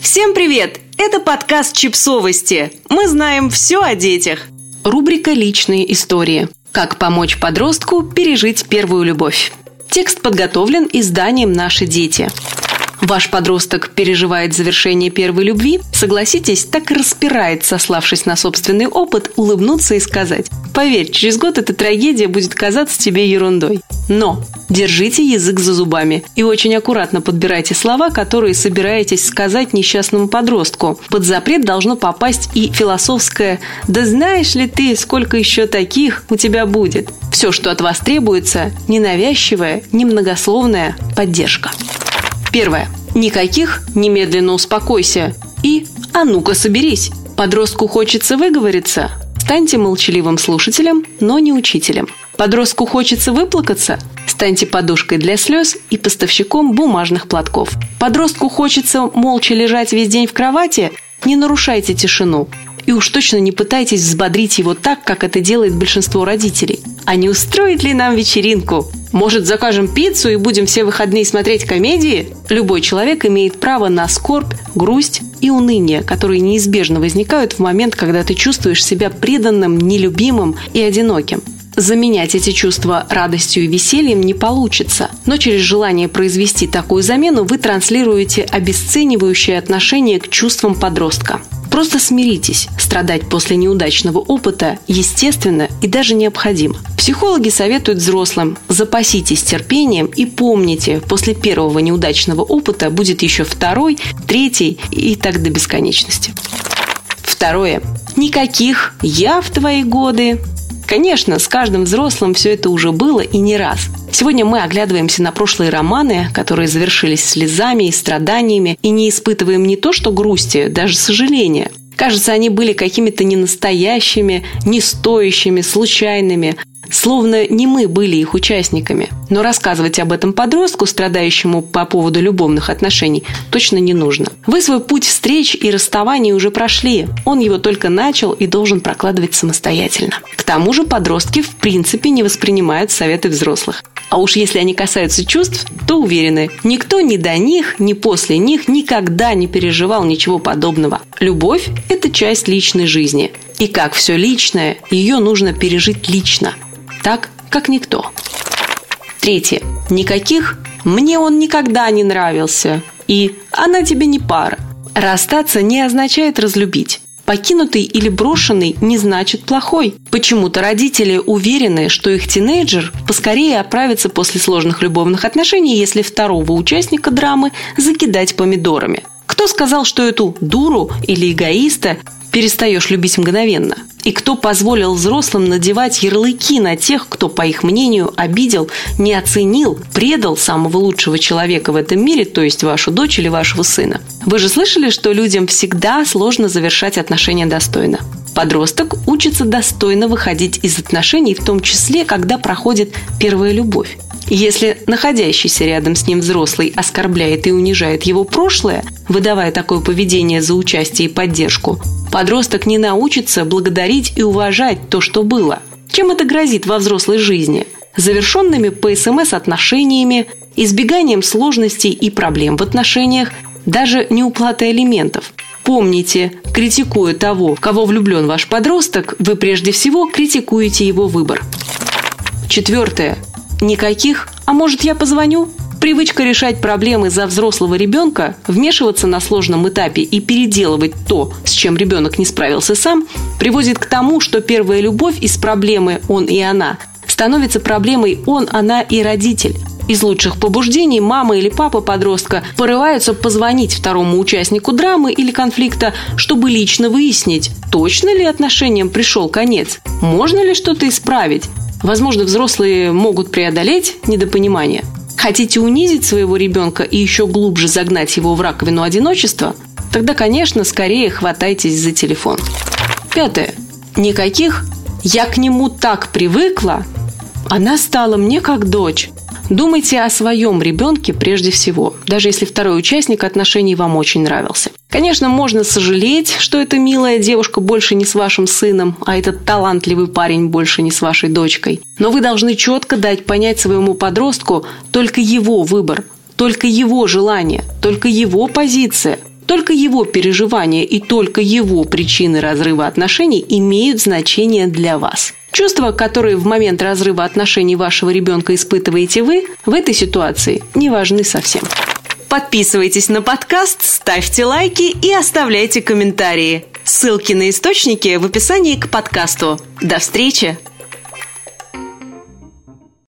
Всем привет! Это подкаст «Чипсовости». Мы знаем все о детях. Рубрика «Личные истории». Как помочь подростку пережить первую любовь. Текст подготовлен изданием «Наши дети». Ваш подросток переживает завершение первой любви, согласитесь, так и распирает, сославшись на собственный опыт, улыбнуться и сказать «Поверь, через год эта трагедия будет казаться тебе ерундой». Но держите язык за зубами и очень аккуратно подбирайте слова, которые собираетесь сказать несчастному подростку. Под запрет должно попасть и философское «Да знаешь ли ты, сколько еще таких у тебя будет?» Все, что от вас требуется – ненавязчивая, немногословная поддержка. Первое. Никаких «немедленно успокойся» и «а ну-ка соберись». Подростку хочется выговориться? Станьте молчаливым слушателем, но не учителем. Подростку хочется выплакаться? Станьте подушкой для слез и поставщиком бумажных платков. Подростку хочется молча лежать весь день в кровати? Не нарушайте тишину. И уж точно не пытайтесь взбодрить его так, как это делает большинство родителей. А не устроит ли нам вечеринку? Может, закажем пиццу и будем все выходные смотреть комедии? Любой человек имеет право на скорбь, грусть и уныние, которые неизбежно возникают в момент, когда ты чувствуешь себя преданным, нелюбимым и одиноким. Заменять эти чувства радостью и весельем не получится, но через желание произвести такую замену вы транслируете обесценивающее отношение к чувствам подростка. Просто смиритесь. Страдать после неудачного опыта естественно и даже необходимо. Психологи советуют взрослым – запаситесь терпением и помните, после первого неудачного опыта будет еще второй, третий и так до бесконечности. Второе. Никаких «я в твои годы». Конечно, с каждым взрослым все это уже было и не раз. Сегодня мы оглядываемся на прошлые романы, которые завершились слезами и страданиями, и не испытываем не то что грусти, даже сожаления. Кажется, они были какими-то ненастоящими, не стоящими, случайными, словно не мы были их участниками. Но рассказывать об этом подростку, страдающему по поводу любовных отношений, точно не нужно. Вы свой путь встреч и расставаний уже прошли. Он его только начал и должен прокладывать самостоятельно. К тому же подростки в принципе не воспринимают советы взрослых. А уж если они касаются чувств, то уверены, никто ни до них, ни после них никогда не переживал ничего подобного. Любовь – это часть личной жизни. И как все личное, ее нужно пережить лично. Так, как никто. Третье. Никаких «мне он никогда не нравился» и «она тебе не пара». Расстаться не означает разлюбить. Покинутый или брошенный не значит плохой. Почему-то родители уверены, что их тинейджер поскорее оправится после сложных любовных отношений, если второго участника драмы закидать помидорами. Кто сказал, что эту дуру или эгоиста перестаешь любить мгновенно? И кто позволил взрослым надевать ярлыки на тех, кто, по их мнению, обидел, не оценил, предал самого лучшего человека в этом мире, то есть вашу дочь или вашего сына? Вы же слышали, что людям всегда сложно завершать отношения достойно? Подросток учится достойно выходить из отношений, в том числе, когда проходит первая любовь. Если находящийся рядом с ним взрослый оскорбляет и унижает его прошлое, выдавая такое поведение за участие и поддержку, подросток не научится благодарить и уважать то, что было. Чем это грозит во взрослой жизни? Завершенными по СМС отношениями, избеганием сложностей и проблем в отношениях, даже неуплатой алиментов. Помните, критикуя того, в кого влюблен ваш подросток, вы прежде всего критикуете его выбор. Четвертое. Никаких «а может я позвоню?» Привычка решать проблемы за взрослого ребенка, вмешиваться на сложном этапе и переделывать то, с чем ребенок не справился сам, приводит к тому, что первая любовь из проблемы «он и она» становится проблемой «он, она и родитель». Из лучших побуждений мама или папа подростка порываются позвонить второму участнику драмы или конфликта, чтобы лично выяснить, точно ли отношениям пришел конец, можно ли что-то исправить, Возможно, взрослые могут преодолеть недопонимание. Хотите унизить своего ребенка и еще глубже загнать его в раковину одиночества? Тогда, конечно, скорее хватайтесь за телефон. Пятое. Никаких «я к нему так привыкла», она стала мне как дочь. Думайте о своем ребенке прежде всего, даже если второй участник отношений вам очень нравился. Конечно, можно сожалеть, что эта милая девушка больше не с вашим сыном, а этот талантливый парень больше не с вашей дочкой. Но вы должны четко дать понять своему подростку только его выбор, только его желание, только его позиция. Только его переживания и только его причины разрыва отношений имеют значение для вас. Чувства, которые в момент разрыва отношений вашего ребенка испытываете вы, в этой ситуации не важны совсем. Подписывайтесь на подкаст, ставьте лайки и оставляйте комментарии. Ссылки на источники в описании к подкасту. До встречи!